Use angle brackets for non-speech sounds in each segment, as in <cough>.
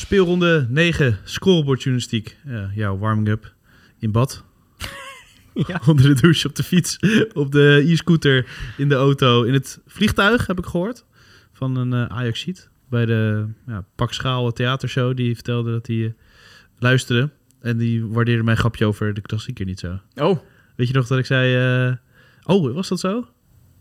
Speelronde 9, scorebordjournalistiek. Ja, jouw warming-up in bad. <laughs> Ja. Onder de douche, op de fiets, op de e-scooter, in de auto, in het vliegtuig, heb ik gehoord. Van een uh, Ajax-sheet. Bij de ja, Pak Schaal theatershow. Die vertelde dat hij uh, luisterde. En die waardeerde mijn grapje over de klassieker niet zo. Oh. Weet je nog dat ik zei... Uh, oh, was dat zo?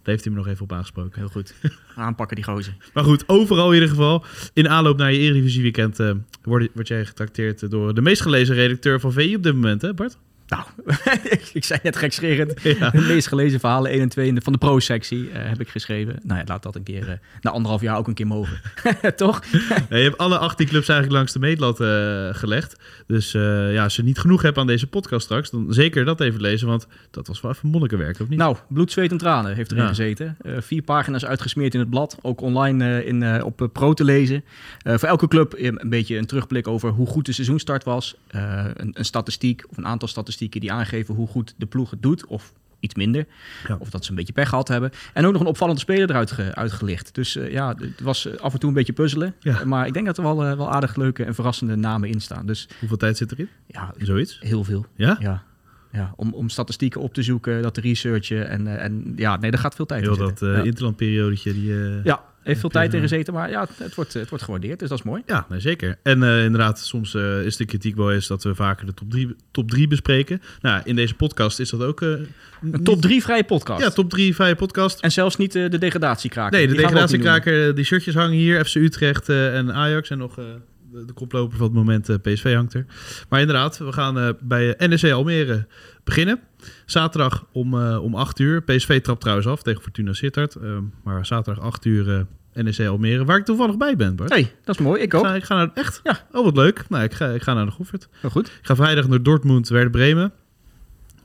Heeft hij me nog even op aangesproken. Heel goed. Aanpakken die gozer. <laughs> Maar goed, overal in ieder geval. In aanloop naar je Eredivisie weekend uh, word, word, jij getrakteerd door de meest gelezen redacteur van VI op dit moment, hè Bart? Nou, <laughs> ik zei net gekscherend. Ja. De meest gelezen verhalen 1 en 2 van de pro-sectie uh, heb ik geschreven. Nou ja, laat dat een keer uh, na anderhalf jaar ook een keer mogen. <laughs> Toch? Ja, je hebt alle 18 clubs eigenlijk langs de meetlat uh, gelegd. Dus ja, als je niet genoeg hebt aan deze podcast straks, dan zeker dat even lezen. Want dat was wel even monnikenwerk, of niet? Nou, bloed, zweet en tranen heeft erin ja. gezeten. vier pagina's uitgesmeerd in het blad. Ook online in, op pro te lezen. voor elke club een beetje een terugblik over hoe goed de seizoenstart was. Een, een statistiek of een aantal statistieken die aangeven hoe goed de ploeg het doet. Of iets minder. Ja. Of dat ze een beetje pech gehad hebben. En ook nog een opvallende speler eruit ge, uitgelicht. Dus uh, ja, het was af en toe een beetje puzzelen. Ja. Maar ik denk dat er wel, uh, wel aardig leuke en verrassende namen in staan. Dus, Hoeveel tijd zit erin? Ja, zoiets. Heel veel. Ja? Ja. Ja, om, om statistieken op te zoeken, dat te researchen. En, uh, en ja, nee, daar gaat veel tijd Heel in dat ja. interlandperiodetje. Die, ja, heeft veel tijd in gezeten, maar ja, het wordt, het wordt gewaardeerd, dus dat is mooi. Ja, nee, zeker. En uh, inderdaad, soms uh, is de kritiek wel eens dat we vaker de top 3 top drie bespreken. Nou, in deze podcast is dat ook... Uh, een top 3 vrije podcast. Ja, top 3 vrije podcast. En zelfs niet de degradatiekraker. Nee, de degradatiekraker, die shirtjes hangen hier. FC Utrecht en Ajax en nog... de, de koploper van het moment, PSV hangt er. Maar inderdaad, we gaan bij NEC Almere beginnen. Zaterdag om, om 8 uur. PSV trapt trouwens af tegen Fortuna Sittard. Uh, maar zaterdag 8 uur NEC Almere. Waar ik toevallig bij ben, Bart. hey, dat is mooi. Ik ook. Ik ga, ik ga naar... Echt? Ja. Oh, wat leuk. Nou, ik ga, ik ga naar de Goffert. Heel goed. Ik ga vrijdag naar Dortmund, Werder Bremen.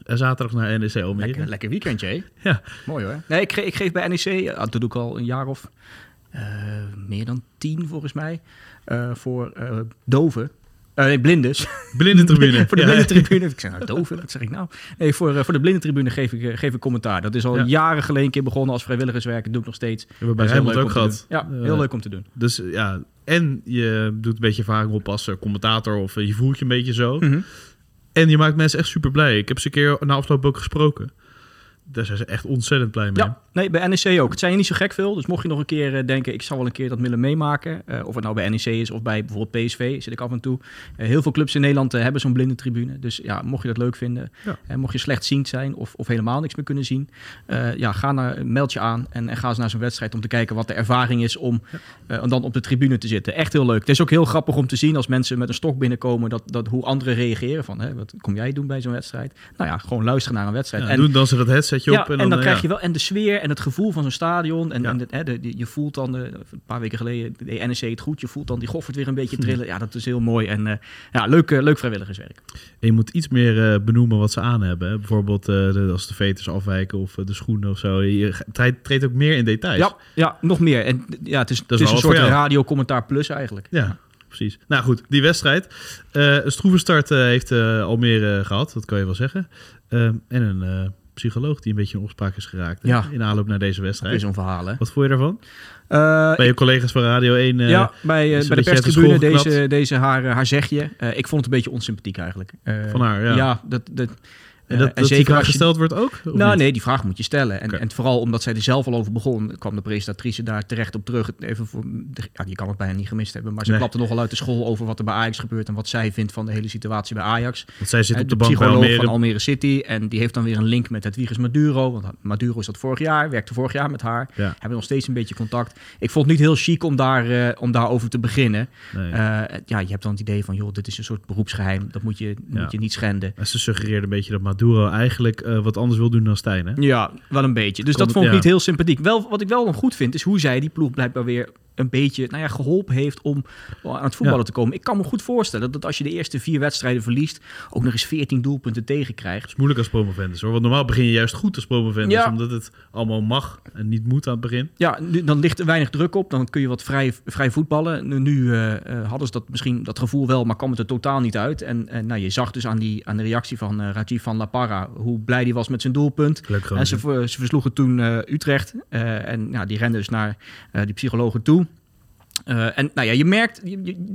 En zaterdag naar NEC Almere. Lekker, lekker weekendje, hè? Ja. Mooi hoor. Nee, ik, ge ik geef bij NEC, dat doe ik al een jaar of meer dan tien volgens mij, voor doven. Uh, nee, blindes. Blindentribune. <laughs> voor de ja. blindentribune. Ik zeg nou doven, wat zeg ik nou? Nee, voor, uh, voor de blindentribune geef ik, uh, geef ik commentaar. Dat is al ja. jaren geleden een keer begonnen als vrijwilligerswerk. Dat doe ik nog steeds. We hebben bij ook gehad. Ja, heel leuk om te doen. Dus ja, en je doet een beetje ervaring op als commentator of je voelt je een beetje zo. Mm -hmm. En je maakt mensen echt super blij. Ik heb ze een keer na afloop ook gesproken. Daar zijn ze echt ontzettend blij mee. Ja, nee, bij NEC ook. Het zijn je niet zo gek veel. Dus mocht je nog een keer uh, denken, ik zou wel een keer dat willen meemaken. Uh, of het nou bij NEC is of bij bijvoorbeeld PSV, zit ik af en toe. Uh, heel veel clubs in Nederland hebben zo'n blinde tribune. Dus ja, mocht je dat leuk vinden. Ja. En mocht je slechtziend zijn of, of helemaal niks meer kunnen zien. ja, ga naar, meld je aan en, en ga eens naar zo'n wedstrijd om te kijken wat de ervaring is om ja. dan op de tribune te zitten. Echt heel leuk. Het is ook heel grappig om te zien als mensen met een stok binnenkomen, dat, dat hoe anderen reageren. Van, hè, wat kom jij doen bij zo'n wedstrijd? Nou ja, gewoon luisteren naar een wedstrijd. Ja, en doen dan ze dat headsetje ja, op. En dan, en dan uh, krijg je wel en de sfeer en het gevoel van zo'n stadion. En, Ja. en de, hè, de, je voelt dan, de, een paar weken geleden, de NEC het goed. Je voelt dan die Goffert weer een beetje trillen. Ja, dat is heel mooi. En eh, ja, leuk, eh, leuk vrijwilligerswerk. En je moet iets meer eh, benoemen wat ze aan hebben. hè. Bijvoorbeeld eh, de, als de veters afwijken of eh, de schoenen of zo. Je treedt, ook meer in details. Ja, ja, nog meer. En ja, het is, het is een soort radiocommentaar plus eigenlijk. Ja, precies. Nou goed, die wedstrijd. Eh een stroeve start eh, heeft eh, Almere gehad, dat kan je wel zeggen. Eh, en een eh, psycholoog die een beetje in opspraak is geraakt hè, Ja. in aanloop naar deze Dat is wedstrijd. zo'n verhaal, hè? Wat vond je daarvan? Eh, Bij je collega's van Radio 1. eh, ja, bij, eh, bij een de perstribune deze, deze haar, haar zegje. Ik vond het een beetje onsympathiek eigenlijk. Van haar, ja. dat, dat, en eh, dat, die vraag als je- gesteld wordt ook? Nou, niet? nee, die vraag moet je stellen. En, en vooral omdat zij er zelf al over begon, kwam de presentatrice daar terecht op terug. Even voor, ja, je kan het bijna niet gemist hebben, maar ze Nee. klapte nogal uit de school over wat er bij Ajax gebeurt en wat zij vindt van de hele situatie bij Ajax. Want zij zit Hè, op de bank bij psycholoog Almere. van Almere City en die heeft dan weer een link met Hedwiges Maduro. Want Maduro is dat vorig jaar, werkte vorig jaar met haar. Ja. Hebben nog steeds een beetje contact. Ik vond het niet heel chic om, daar, eh, om daarover te beginnen. Nee. Eh, ja, je hebt dan het idee van, joh, dit is een soort beroepsgeheim. Dat moet je, Ja. moet je niet schenden. En ze suggereerde een beetje dat Maduro eigenlijk eh, wat anders wil doen dan Stijn. Hè? Ja, wel een beetje. Dus Komt- dat vond ik ja. niet heel sympathiek. Wel, wat ik wel nog goed vind, is hoe zij die ploeg blijkbaar weer een beetje nou ja, geholpen heeft om aan het voetballen te komen. Ik kan me goed voorstellen dat als je de eerste vier wedstrijden verliest, ook nog eens 14 doelpunten tegenkrijgt. Het is moeilijk als promovendus hoor. Want normaal begin je juist goed als promovendus, ja. omdat het allemaal mag en niet moet aan het begin. Ja, nu, dan ligt er weinig druk op. Dan kun je wat vrij, vrij voetballen. Nu, nu uh, hadden ze dat misschien dat gevoel wel, maar kwam het er totaal niet uit. En, nou, je zag dus aan, die, aan de reactie van uh, Rajiv van La Parra hoe blij hij was met zijn doelpunt. En ze, ze versloegen toen Utrecht. en ja, die rende dus naar die psychologen toe. Uh, en nou ja, je merkt,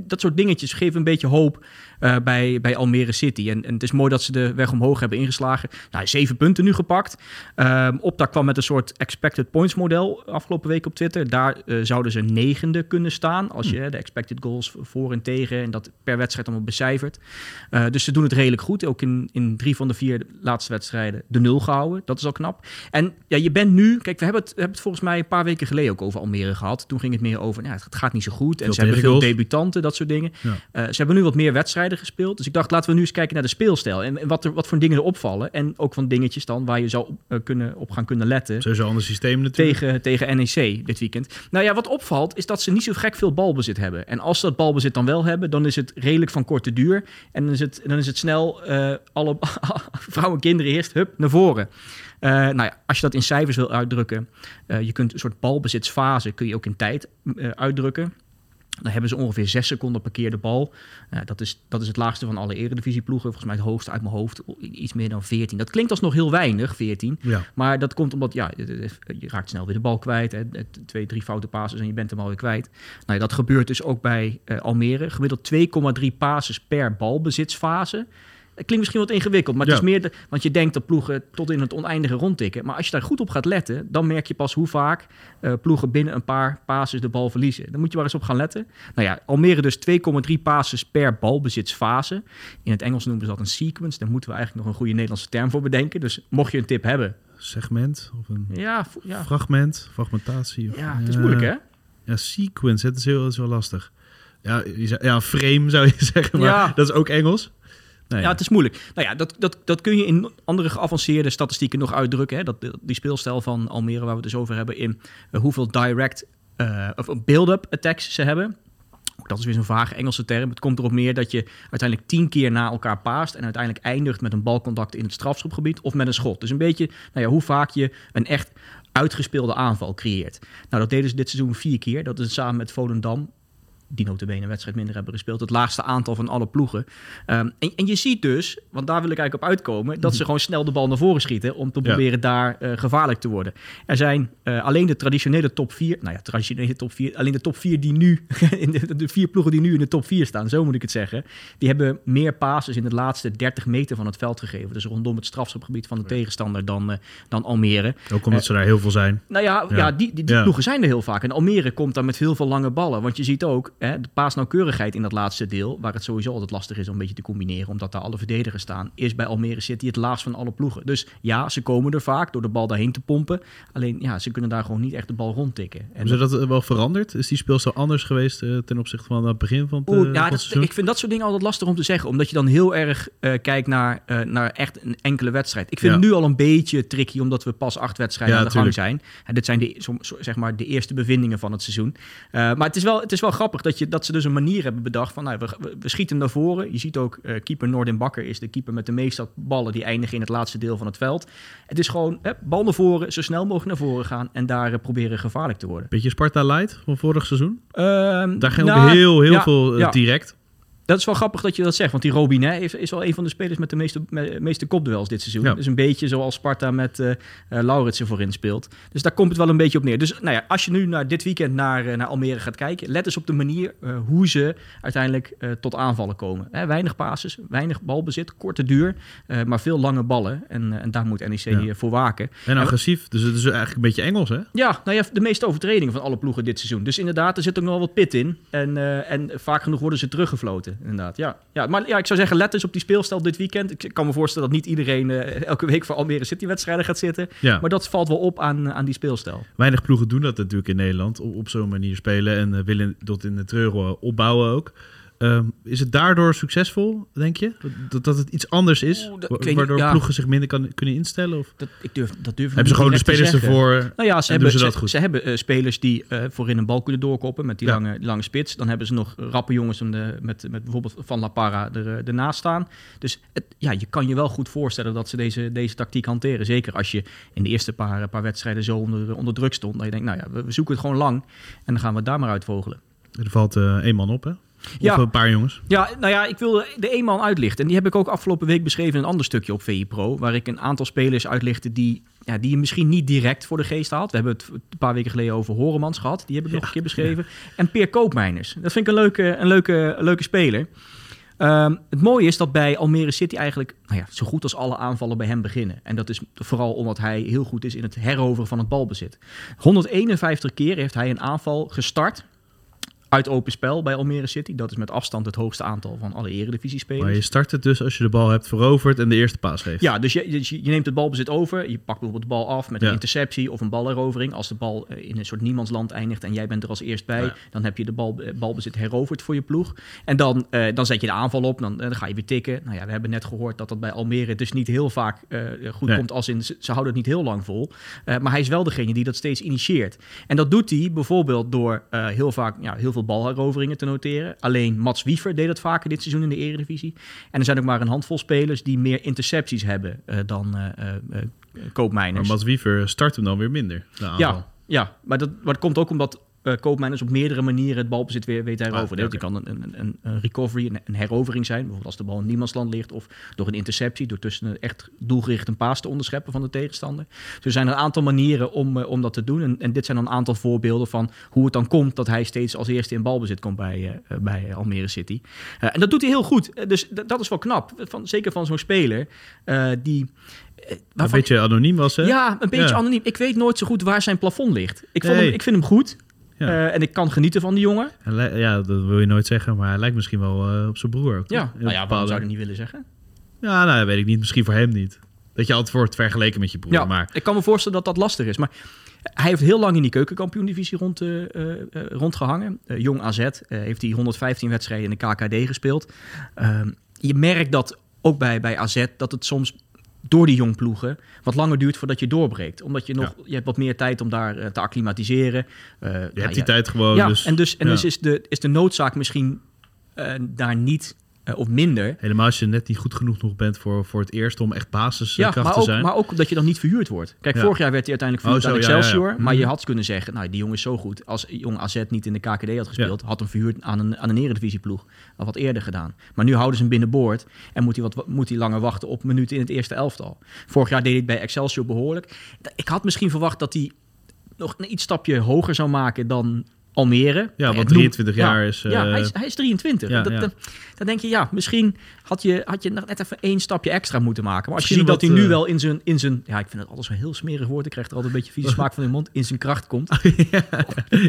dat soort dingetjes geven een beetje hoop uh, bij, bij Almere City. En, en, het is mooi dat ze de weg omhoog hebben ingeslagen. Nou, zeven punten nu gepakt. Uh, Opta kwam met een soort expected points model afgelopen week op Twitter. Daar uh, zouden ze negende kunnen staan. Als je hm. de expected goals voor en tegen en dat per wedstrijd allemaal becijfert. dus ze doen het redelijk goed. Ook in, in drie van de vier laatste wedstrijden de nul gehouden. Dat is al knap. En ja, je bent nu, kijk, we hebben het, we hebben het volgens mij een paar weken geleden ook over Almere gehad. Toen ging het meer over, nou, het gaat niet zo goed. En veel ze hebben veel debutanten, dat soort dingen. Ja. ze hebben nu wat meer wedstrijden gespeeld. Dus ik dacht, laten we nu eens kijken naar de speelstijl. En, wat, er, wat voor dingen er opvallen. En ook van dingetjes dan waar je zou op, uh, kunnen, op gaan kunnen letten. Sowieso ander systeem natuurlijk. Tegen, tegen NEC dit weekend. Nou ja, wat opvalt is dat ze niet zo gek veel balbezit hebben. En als ze dat balbezit dan wel hebben, dan is het redelijk van korte duur. En dan is het, dan is het snel uh, alle <laughs> vrouwen kinderen eerst, hup, naar voren. Uh, nou ja, als je dat in cijfers wil uitdrukken, je kunt een soort balbezitsfase kun je ook in tijd uitdrukken. Dan hebben ze ongeveer 6 seconden per keer de bal. Uh, dat, is, dat is het laagste van alle eredivisieploegen. Volgens mij het hoogste uit mijn hoofd. Iets meer dan 14. Dat klinkt alsnog heel weinig, 14. Ja. Maar dat komt omdat ja, je raakt snel weer de bal kwijt. Hè. Twee, drie foute passes en je bent hem alweer kwijt. Nou, ja, dat gebeurt dus ook bij uh, Almere. Gemiddeld 2,3 passes per balbezitsfase. Het klinkt misschien wat ingewikkeld, maar het is meer... De, want je denkt dat ploegen tot in het oneindige rondtikken. Maar als je daar goed op gaat letten, dan merk je pas hoe vaak uh, ploegen binnen een paar passes de bal verliezen. Dan moet je maar eens op gaan letten. Nou ja, Almere dus 2,3 passes per balbezitsfase. In het Engels noemen ze dat een sequence. Daar moeten we eigenlijk nog een goede Nederlandse term voor bedenken. Dus mocht je een tip hebben... Segment of een ja, ja. fragment, fragmentatie. Of, ja, het is moeilijk hè? Ja, sequence, het is heel, het is heel lastig. Ja, ja, frame zou je <laughs> zeggen, maar ja. dat is ook Engels. Ja, het is moeilijk. Nou ja, dat, dat, dat kun je in andere geavanceerde statistieken nog uitdrukken. Hè? Dat, die speelstijl van Almere, waar we het dus over hebben, in uh, hoeveel direct uh, of build-up attacks ze hebben. Dat is weer zo'n vage Engelse term. Het komt erop neer dat je uiteindelijk tien keer na elkaar paast en uiteindelijk eindigt met een balcontact in het strafschopgebied of met een schot. Dus een beetje nou ja, hoe vaak je een echt uitgespeelde aanval creëert. Nou, dat deden ze dit seizoen vier keer. Dat is samen met Volendam die notabene een wedstrijd minder hebben gespeeld. Het laagste aantal van alle ploegen. Um, en, en, je ziet dus, want daar wil ik eigenlijk op uitkomen... dat ze gewoon snel de bal naar voren schieten... om te proberen daar uh, gevaarlijk te worden. Er zijn uh, alleen de traditionele top 4... nou ja, traditionele top 4... alleen de top 4 die nu... <laughs> in de, de, vier ploegen die nu in de top 4 staan, zo moet ik het zeggen... die hebben meer passes in de laatste 30 meter van het veld gegeven. Dus rondom het strafschopgebied van de tegenstander dan, uh, dan Almere. Ook omdat ze daar heel veel zijn. Nou ja, ja. ja die, die, die ploegen zijn er heel vaak. En Almere komt dan met heel veel lange ballen. Want je ziet ook hè, de paasnauwkeurigheid in dat laatste deel, waar het sowieso altijd lastig is om een beetje te combineren, omdat daar alle verdedigers staan, is bij Almere City het laatst van alle ploegen. Dus ja, ze komen er vaak door de bal daarheen te pompen. Alleen ja, ze kunnen daar gewoon niet echt de bal rondtikken. En Is dat wel veranderd? Is die speelstijl anders geweest uh, ten opzichte van het begin van het, uh, ja, dat, Ik vind dat soort dingen altijd lastig om te zeggen, omdat je dan heel erg uh, kijkt naar, naar echt een enkele wedstrijd. Ik vind ja. het nu al een beetje tricky, omdat we pas acht wedstrijden ja, aan de gang zijn. En dit zijn de, zeg maar, de eerste bevindingen van het seizoen. maar het is, wel, het is wel grappig dat, je, dat ze dus een manier hebben bedacht van, nou, we, we schieten naar voren. Je ziet ook, uh, keeper Noordin Bakker is de keeper met de meeste ballen die eindigen in het laatste deel van het veld. Het is gewoon hè, bal naar voren, zo snel mogelijk naar voren gaan en daar uh, proberen gevaarlijk te worden. Beetje Sparta Light van vorig seizoen? Uh, daar ging nou, ook heel, heel ja, veel ja. direct. Dat is wel grappig dat je dat zegt, want die Robinet is, is wel een van de spelers met de meeste, me, meeste kopduels dit seizoen. Ja. Dus een beetje zoals Sparta met uh, Lauritsen voorin speelt. Dus daar komt het wel een beetje op neer. Dus nou ja, als je nu naar dit weekend naar, uh, naar Almere gaat kijken, let eens op de manier hoe ze uiteindelijk tot aanvallen komen. Hè, weinig passes, weinig balbezit, korte duur, maar veel lange ballen. En, en daar moet NEC ja. voor waken. En agressief, dus het is eigenlijk een beetje Engels, hè? Ja, nou ja, de meeste overtredingen van alle ploegen dit seizoen. Dus inderdaad, er zit ook nog wel wat pit in. En, en vaak genoeg worden ze teruggefloten inderdaad. Ja. ja, maar ja, ik zou zeggen, let eens op die speelstijl dit weekend. Ik kan me voorstellen dat niet iedereen uh, elke week voor Almere City-wedstrijden gaat zitten. Ja. Maar dat valt wel op aan, aan die speelstijl. Weinig ploegen doen dat natuurlijk in Nederland, op, op zo'n manier spelen en uh, willen dat in de treur opbouwen ook. Ehm, is het daardoor succesvol, denk je? Dat, dat het iets anders is? Dat- wa- waardoor ja. ploegen zich minder kan, kunnen instellen? Of Dat, ik durf, dat durf hebben ze gewoon de spelers ervoor? Nou ja, ze En hebben, ze ze, dat goed? ze hebben eh, spelers die eh, voorin een bal kunnen doorkoppen met die, Ja. lange, lange spits. Dan hebben ze nog rappe jongens om de, met, met bijvoorbeeld Van La Parra er, eh, ernaast staan. Dus het, ja, je kan je wel goed voorstellen dat ze deze, deze tactiek hanteren. Zeker als je in de eerste paar, paar wedstrijden zo onder, onder druk stond. Dat je denkt, nou ja, we, we zoeken het gewoon lang en dan gaan we het daar maar uitvogelen. Er valt eh, één man op, hè? Ja. Of een paar jongens. Ja, nou ja, ik wil de een man uitlichten. En die heb ik ook afgelopen week beschreven in een ander stukje op VI Pro. Waar ik een aantal spelers uitlichtte die, ja, die je misschien niet direct voor de geest haalt. We hebben het een paar weken geleden over Horemans gehad. Die heb ik nog een keer beschreven. En Peer Koopmeiners. Dat vind ik een leuke, een leuke, een leuke speler. Ehm, het mooie is dat bij Almere City eigenlijk nou ja, zo goed als alle aanvallen bij hem beginnen. En dat is vooral omdat hij heel goed is in het heroveren van het balbezit. 151 keer heeft hij een aanval gestart uit open spel bij Almere City. Dat is met afstand het hoogste aantal van alle eredivisiespelers. Maar je start het dus als je de bal hebt veroverd en de eerste paas geeft. Ja, dus je, je, je neemt het balbezit over. Je pakt bijvoorbeeld de bal af met Ja. een interceptie of een balherovering. Als de bal eh, in een soort niemandsland eindigt en jij bent er als eerst bij, Ja. dan heb je de bal, eh, balbezit heroverd voor je ploeg. En dan, eh, dan zet je de aanval op, dan, dan ga je weer tikken. Nou ja, we hebben net gehoord dat dat bij Almere dus niet heel vaak goed Nee. komt. Als in, ze, ze houden het niet heel lang vol. Maar hij is wel degene die dat steeds initieert. En dat doet hij bijvoorbeeld door heel vaak ja, heel veel balheroveringen te noteren. Alleen Mats Wiever deed dat vaker dit seizoen in de Eredivisie. En er zijn ook maar een handvol spelers die meer intercepties hebben eh, dan eh eh, eh, Maar. Mats Wiever start hem dan weer minder. ja, ja, maar dat, maar dat komt ook omdat eh Koopmeiners op meerdere manieren het balbezit weer weet heroveren. Ah, oké. Dat kan een, een, een, recovery, een, een herovering zijn. Bijvoorbeeld als de bal in niemandsland ligt. Of door een interceptie. Door tussen een echt doelgericht een paas te onderscheppen van de tegenstander. Dus er zijn een aantal manieren om, eh, om dat te doen. En, en dit zijn dan een aantal voorbeelden van hoe het dan komt dat hij steeds als eerste in balbezit komt bij, eh, bij Almere City. En dat doet hij heel goed. Dus dat is wel knap. Van, zeker van zo'n speler die... eh, Een waarvan- beetje anoniem was, hè? ja, een beetje Ja. anoniem. Ik weet nooit zo goed waar zijn plafond ligt. Ik, vond Nee. hem, ik vind hem goed. Ja. Eh, en ik kan genieten van die jongen. Ja, dat wil je nooit zeggen, maar hij lijkt misschien wel eh, op zijn broer. Ook? Ja, nou ja, waarom bepaalde- zou je niet willen zeggen? Ja, nou, weet ik niet. Misschien voor hem niet. Dat je altijd wordt vergeleken met je broer. Ja, Maar ik kan me voorstellen dat dat lastig is. Maar hij heeft heel lang in die keukenkampioen-divisie rond, eh, eh, eh, rondgehangen. Eh, jong AZ heeft hij 115 wedstrijden in de KKD gespeeld. Ehm, je merkt dat ook bij, bij AZ dat het soms door die jong ploegen wat langer duurt voordat je doorbreekt. Omdat je nog, je hebt wat meer tijd om daar eh, te acclimatiseren. Eh, je nou hebt die ja, tijd gewoon. ja, dus, en dus, en dus is, de, is de noodzaak misschien eh, daar niet eh, of minder. Helemaal als je net niet goed genoeg nog bent voor, voor het eerst om echt basiskracht Ja, maar te ook, zijn. maar ook dat je dan niet verhuurd wordt. Kijk, Ja. vorig jaar werd hij uiteindelijk verhuurd Oh, aan zo, ja. Excelsior. Maar je Mhm. had kunnen zeggen, nou, die jongen is zo goed. Als jong AZ niet in de KKD had gespeeld, had hem verhuurd aan een, aan een eredivisieploeg. Al wat eerder gedaan. Maar nu houden ze hem binnenboord en moet hij, wat, moet hij langer wachten op minuten in het eerste elftal. Vorig jaar deed hij het bij Excelsior behoorlijk. Ik had misschien verwacht dat hij nog een iets stapje hoger zou maken dan Almere. Ja, Het wat noemt- 23 ja, jaar is. ja, eh, hij is, hij is 23. ja, dat, ja. Dan, dan denk je, ja, misschien had je, had je nog net even één stapje extra moeten maken. Maar als je ziet dat hij nu eh, wel in zijn, in zijn... Ja, ik vind het altijd zo heel smerig woord. Ik krijg er altijd een beetje vieze <laughs> smaak van in de mond. In zijn kracht komt. <laughs>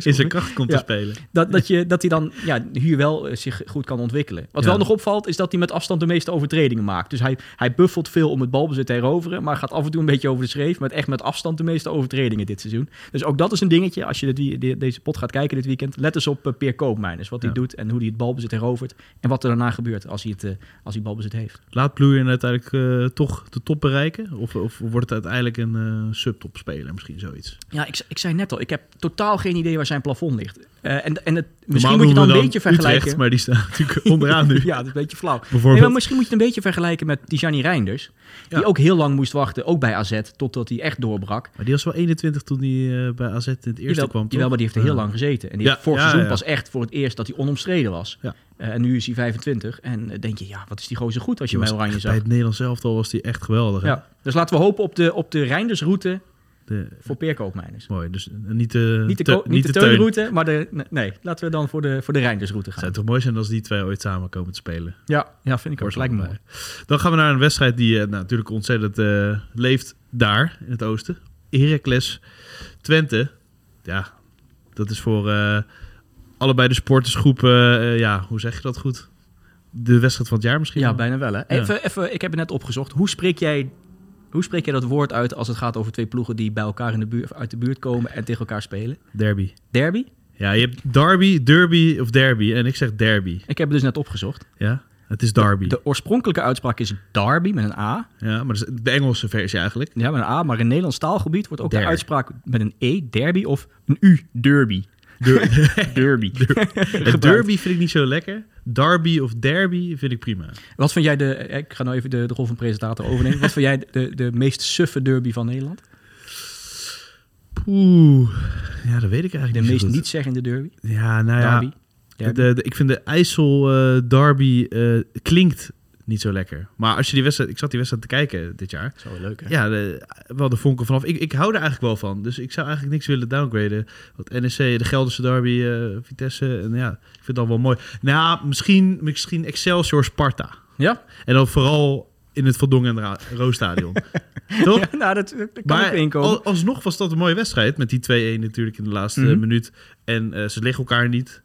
in zijn kracht komt te spelen. Dat, dat, je, dat hij dan ja, hier wel eh, zich goed kan ontwikkelen. Wat wel nog opvalt, is dat hij met afstand de meeste overtredingen maakt. Dus hij, hij buffelt veel om het balbezit te heroveren. Maar gaat af en toe een beetje over de schreef. Met echt met afstand de meeste overtredingen dit seizoen. Dus ook dat is een dingetje. Als je deze pot gaat kijken dit weekend. Let eens op uh, Peer Koopmeiners. Wat hij doet en hoe hij het balbezit herovert. En wat er daarna gebeurt als hij, het, eh, als hij balbezit heeft. Laat Bloeien uiteindelijk eh, toch de top bereiken? Of, of wordt het uiteindelijk een eh subtopspeler? Misschien zoiets. Ja, ik, ik zei net al, ik heb totaal geen idee waar zijn plafond ligt. Eh, en, en het, misschien moet je dan een beetje vergelijken. Maar die staan natuurlijk <laughs> onderaan nu. <laughs> ja, dat is een beetje flauw. Nee, maar misschien moet je het een beetje vergelijken met Tijani Reinders. Die Ja. ook heel lang moest wachten, ook bij AZ, totdat hij echt doorbrak. Maar die was wel 21 toen hij eh, bij AZ in het eerste Jawel, kwam, jawel, maar die heeft er heel lang gezeten. En die Ja, heeft vorig ja, seizoen pas echt voor het eerst dat hij onomstreden was. Ja. Eh, en nu is hij 25. En denk je, ja, wat is die gozer goed als je bij Oranje zag. Bij het Nederlands elftal was die echt geweldig. hè? Ja. Dus laten we hopen op de, op de Reindersroute De, voor Peerkoopmijners. mooi, dus niet de, Niet de, te- niet de teunroute, maar de... Nee, laten we dan voor de, voor de Reindersroute Het gaan. zou toch mooi zijn als die twee ooit samen komen te spelen. Ja, ja, vind ik ook. Lijkt me mooi. Dan gaan we naar een wedstrijd die eh, nou, natuurlijk ontzettend eh, leeft daar in het oosten. Heracles Twente. Ja, dat is voor eh, allebei de sportersgroepen, eh, ja, hoe zeg je dat goed? De wedstrijd van het jaar misschien? Ja, wel? bijna wel hè. Even, even, ik heb het net opgezocht. Hoe spreek jij... Hoe spreek jij dat woord uit als het gaat over twee ploegen die bij elkaar in de buurt, uit de buurt komen en tegen elkaar spelen? Derby. Derby? Ja, je hebt derby, derby of derby. En ik zeg derby. Ik heb het dus net opgezocht. Ja, het is derby. De oorspronkelijke uitspraak is Derby met een A. Ja, maar dat is de Engelse versie eigenlijk. Ja, met een A. Maar in Nederlands taalgebied wordt ook Der. de uitspraak met een E, derby of een U, derby. <laughs> derby. Het derby vind ik niet zo lekker. Derby of derby vind ik prima. Wat vind jij de... Ik ga nou even de, de rol van presentator overnemen. Wat vind jij de, de meest suffe derby van Nederland? Poeh. Ja, dat weet ik De eigenlijk niet zo meest niet-zeggende derby? Ja, nou ja. derby? Derby? De, de- ik vind de IJssel eh, derby eh, klinkt niet zo lekker. Maar als je die wedstrijd... Ik zat die wedstrijd te kijken dit jaar. Zo leuk, hè? Ja, de, wel de vonken vanaf. Ik, ik hou er eigenlijk wel van. Dus ik zou eigenlijk niks willen downgraden. Want NEC, de Gelderse derby, eh, Vitesse. En ja, ik vind dat wel mooi. Nou, misschien, misschien Excelsior Sparta. Ja? En dan vooral in het Van Dongen en Roosstadion. <laughs> Toch? Ja, nou, dat, dat kan Maar inkomen. al- alsnog was dat een mooie wedstrijd. Met die 2-1 natuurlijk in de laatste Mhm. minuut. En eh, ze liggen elkaar niet.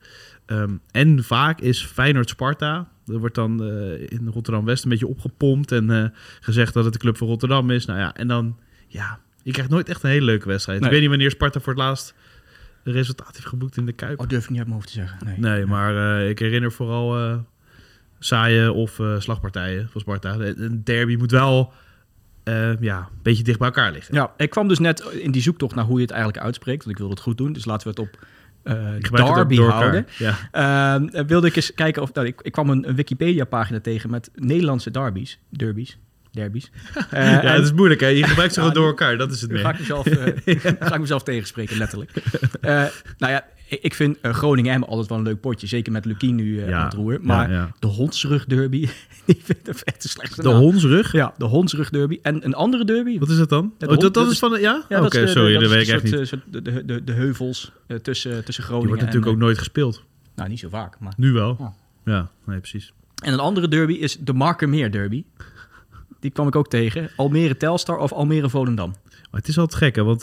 Ehm, en vaak is Feyenoord-Sparta... Er wordt dan eh, in Rotterdam-West een beetje opgepompt... en eh, gezegd dat het de club van Rotterdam is. Nou ja, en dan... Ja, je krijgt nooit echt een hele leuke wedstrijd. Nee. Ik weet niet wanneer Sparta voor het laatst... een resultaat heeft geboekt in de Kuip. Oh, durf ik niet uit mijn hoofd te zeggen. Nee, Nee, maar eh, ik herinner vooral eh saaie of eh, slagpartijen van Sparta. Een derby moet wel eh, ja, een beetje dicht bij elkaar liggen. Ja, ik kwam dus net in die zoektocht naar hoe je het eigenlijk uitspreekt. Want ik wilde het goed doen. Dus laten we het op eh derby houden. Ja. Ehm, wilde ik eens kijken of... Nou, ik, ik kwam een, een Wikipedia-pagina tegen met Nederlandse derbies. Derbies. Derbies. <laughs> Eh, ja, en- het is moeilijk hè. Je <laughs> gebruikt ze Ja, gewoon door elkaar. Dat is het meer. ga ik mezelf, eh, <laughs> ga ik mezelf tegenspreken, letterlijk. Eh, nou ja, ik, vind eh, Groningen altijd wel een leuk potje. Zeker met Lukien nu eh, aan het roer. Maar de hondsrug derby, <laughs> die vind ik echt de slechtste De hondsrug? Ja, de hondsrug derby. En een andere derby. Wat is dat dan? Oh, dat, dat is van... de- Ja? Ja, Oké, sorry. dat weet ik echt soort, niet. eh, soort de, de, heuvels tussen, tussen Die Groningen wordt natuurlijk ook nooit gespeeld. nou, niet zo vaak, maar... Nu wel. Ja, nee, precies. En een andere derby is de Markermeer derby. Die kwam ik ook tegen. Almere Telstar of Almere Volendam. Maar het is altijd gek, hè? Want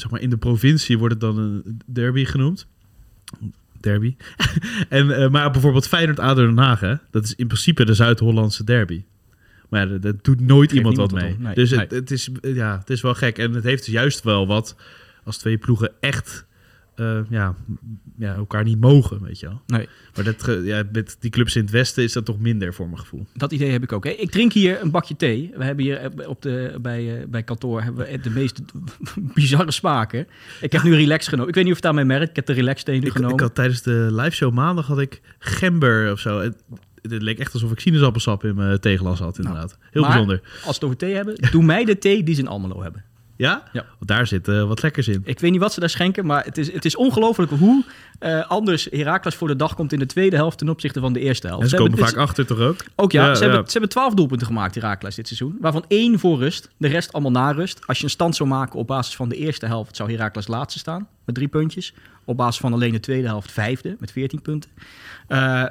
zeg maar in de provincie wordt het dan een derby genoemd. Derby. <laughs> en, eh, maar bijvoorbeeld Feyenoord ADO Den Haag, hè? Dat is in principe de Zuid-Hollandse derby. Maar ja, dat, doet nooit Geeft iemand wat mee. Nee, dus het, nee. het, is, ja, het is wel gek. En het heeft juist wel wat als twee ploegen echt eh, ja, ja, elkaar niet mogen, weet je wel. Nee. Maar dat, ja, met die clubs in het westen is dat toch minder voor mijn gevoel. Dat idee heb ik ook. Hè. Ik drink hier een bakje thee. We hebben hier eh, op de, bij, eh, bij kantoor hebben we de meest <laughs> bizarre smaken. Ik heb nu relax genomen. Ik weet niet of het daarmee merkt. Ik heb de relax thee nu Ik, genomen. ik had tijdens de live show maandag had ik gember of zo. Het, leek echt alsof ik sinaasappelsap in mijn theeglas had, inderdaad. Heel bijzonder. Als we het over thee hebben, doe mij de thee die ze in Almelo hebben. Ja? Ja. Want daar zit eh, wat lekkers in. Ik weet niet wat ze daar schenken, maar het is, het is ongelooflijk hoe eh, anders Heracles voor de dag komt in de tweede helft ten opzichte van de eerste helft. En ze Ze komen hebben- vaak achter toch ook? Ook ja, Ja, ze, ja. Hebben, ze hebben 12 doelpunten gemaakt, Heracles, dit seizoen. Waarvan één voor rust, de rest allemaal na rust. Als je een stand zou maken op basis van de eerste helft, zou Heracles laatste staan met drie puntjes. Op basis van alleen de tweede helft vijfde met 14 punten. Eh,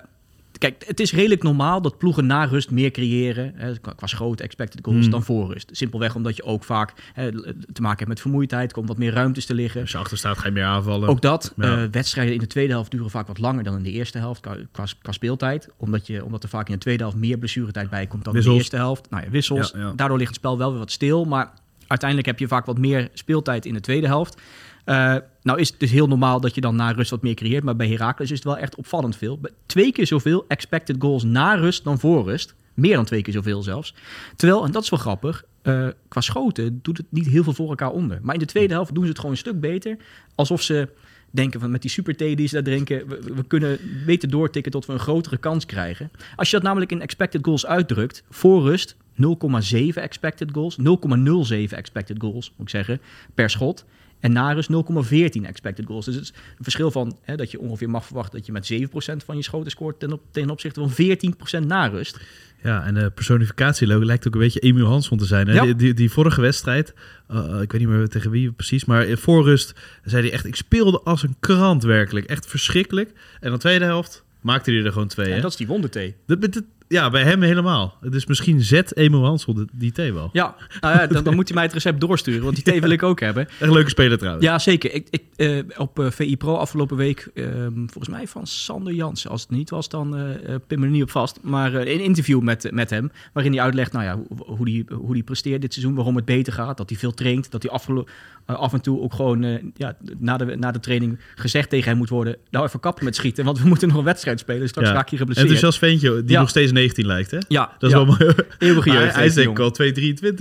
kijk, het is redelijk normaal dat ploegen na rust meer creëren. Hè, qua schoten, expected goals, Hmm. dan voor rust. Simpelweg omdat je ook vaak hè, te maken hebt met vermoeidheid. komt wat meer ruimtes te liggen. Als je achter staat ga je meer aanvallen. Ook dat. Ja. eh, wedstrijden in de tweede helft duren vaak wat langer dan in de eerste helft qua, qua, qua speeltijd. Omdat, je, omdat er vaak in de tweede helft meer blessuretijd bij komt dan in de eerste helft. Nou ja, wissels. Ja. Daardoor ligt het spel wel weer wat stil. Maar uiteindelijk heb je vaak wat meer speeltijd in de tweede helft. Eh, nou is het dus heel normaal dat je dan na rust wat meer creëert. Maar bij Heracles is het wel echt opvallend veel. Twee keer zoveel expected goals na rust dan voor rust. Meer dan twee keer zoveel zelfs. Terwijl, en dat is wel grappig, eh, qua schoten doet het niet heel veel voor elkaar onder. Maar in de tweede helft doen ze het gewoon een stuk beter. Alsof ze denken van met die super thee die ze daar drinken, we, we kunnen beter doortikken tot we een grotere kans krijgen. Als je dat namelijk in expected goals uitdrukt, voor rust 0,7 expected goals, 0,07 expected goals moet ik zeggen, per schot. En na rust 0,14 expected goals. Dus het is een verschil van hè, dat je ongeveer mag verwachten dat je met 7% van je schoten scoort ten, op, ten opzichte van 14% na rust. Ja, en de personificatie lijkt ook een beetje Emiel Hansson te zijn. Hè? Ja. Die, die, die vorige wedstrijd, uh, ik weet niet meer tegen wie precies, maar in voor rust zei hij echt, ik speelde als een krant werkelijk. Echt verschrikkelijk. En dan tweede helft maakte hij er gewoon twee. En hè? dat is die wonderthee. Dat, dat, Ja, bij hem helemaal. Dus misschien zet Emil Hansel de- die thee wel. Ja, nou ja dan, dan moet hij mij het recept doorsturen, want die thee <laughs> wil ik ook hebben. Echt een leuke speler trouwens. Ja, zeker. Ik, ik, eh, op eh, VI Pro afgelopen week, ehm, volgens mij van Sander Jansen. Als het niet was, dan eh pin me er niet op vast. Maar een interview met, met hem, waarin hij uitlegt nou ja, hoe, hoe, die, hoe die presteert dit seizoen, waarom het beter gaat. Dat hij veel traint, dat hij afgelo- eh, af en toe ook gewoon ja, na, de, na de training gezegd tegen hem moet worden... nou even kappen met schieten, want we moeten nog een wedstrijd spelen. Straks Ja. raak je geblesseerd. Enthousiast ventje die nog steeds 19 lijkt, hè? Ja, Dat is ja. wel mooi. Eeuwige jeugd hij heeft is denk ik al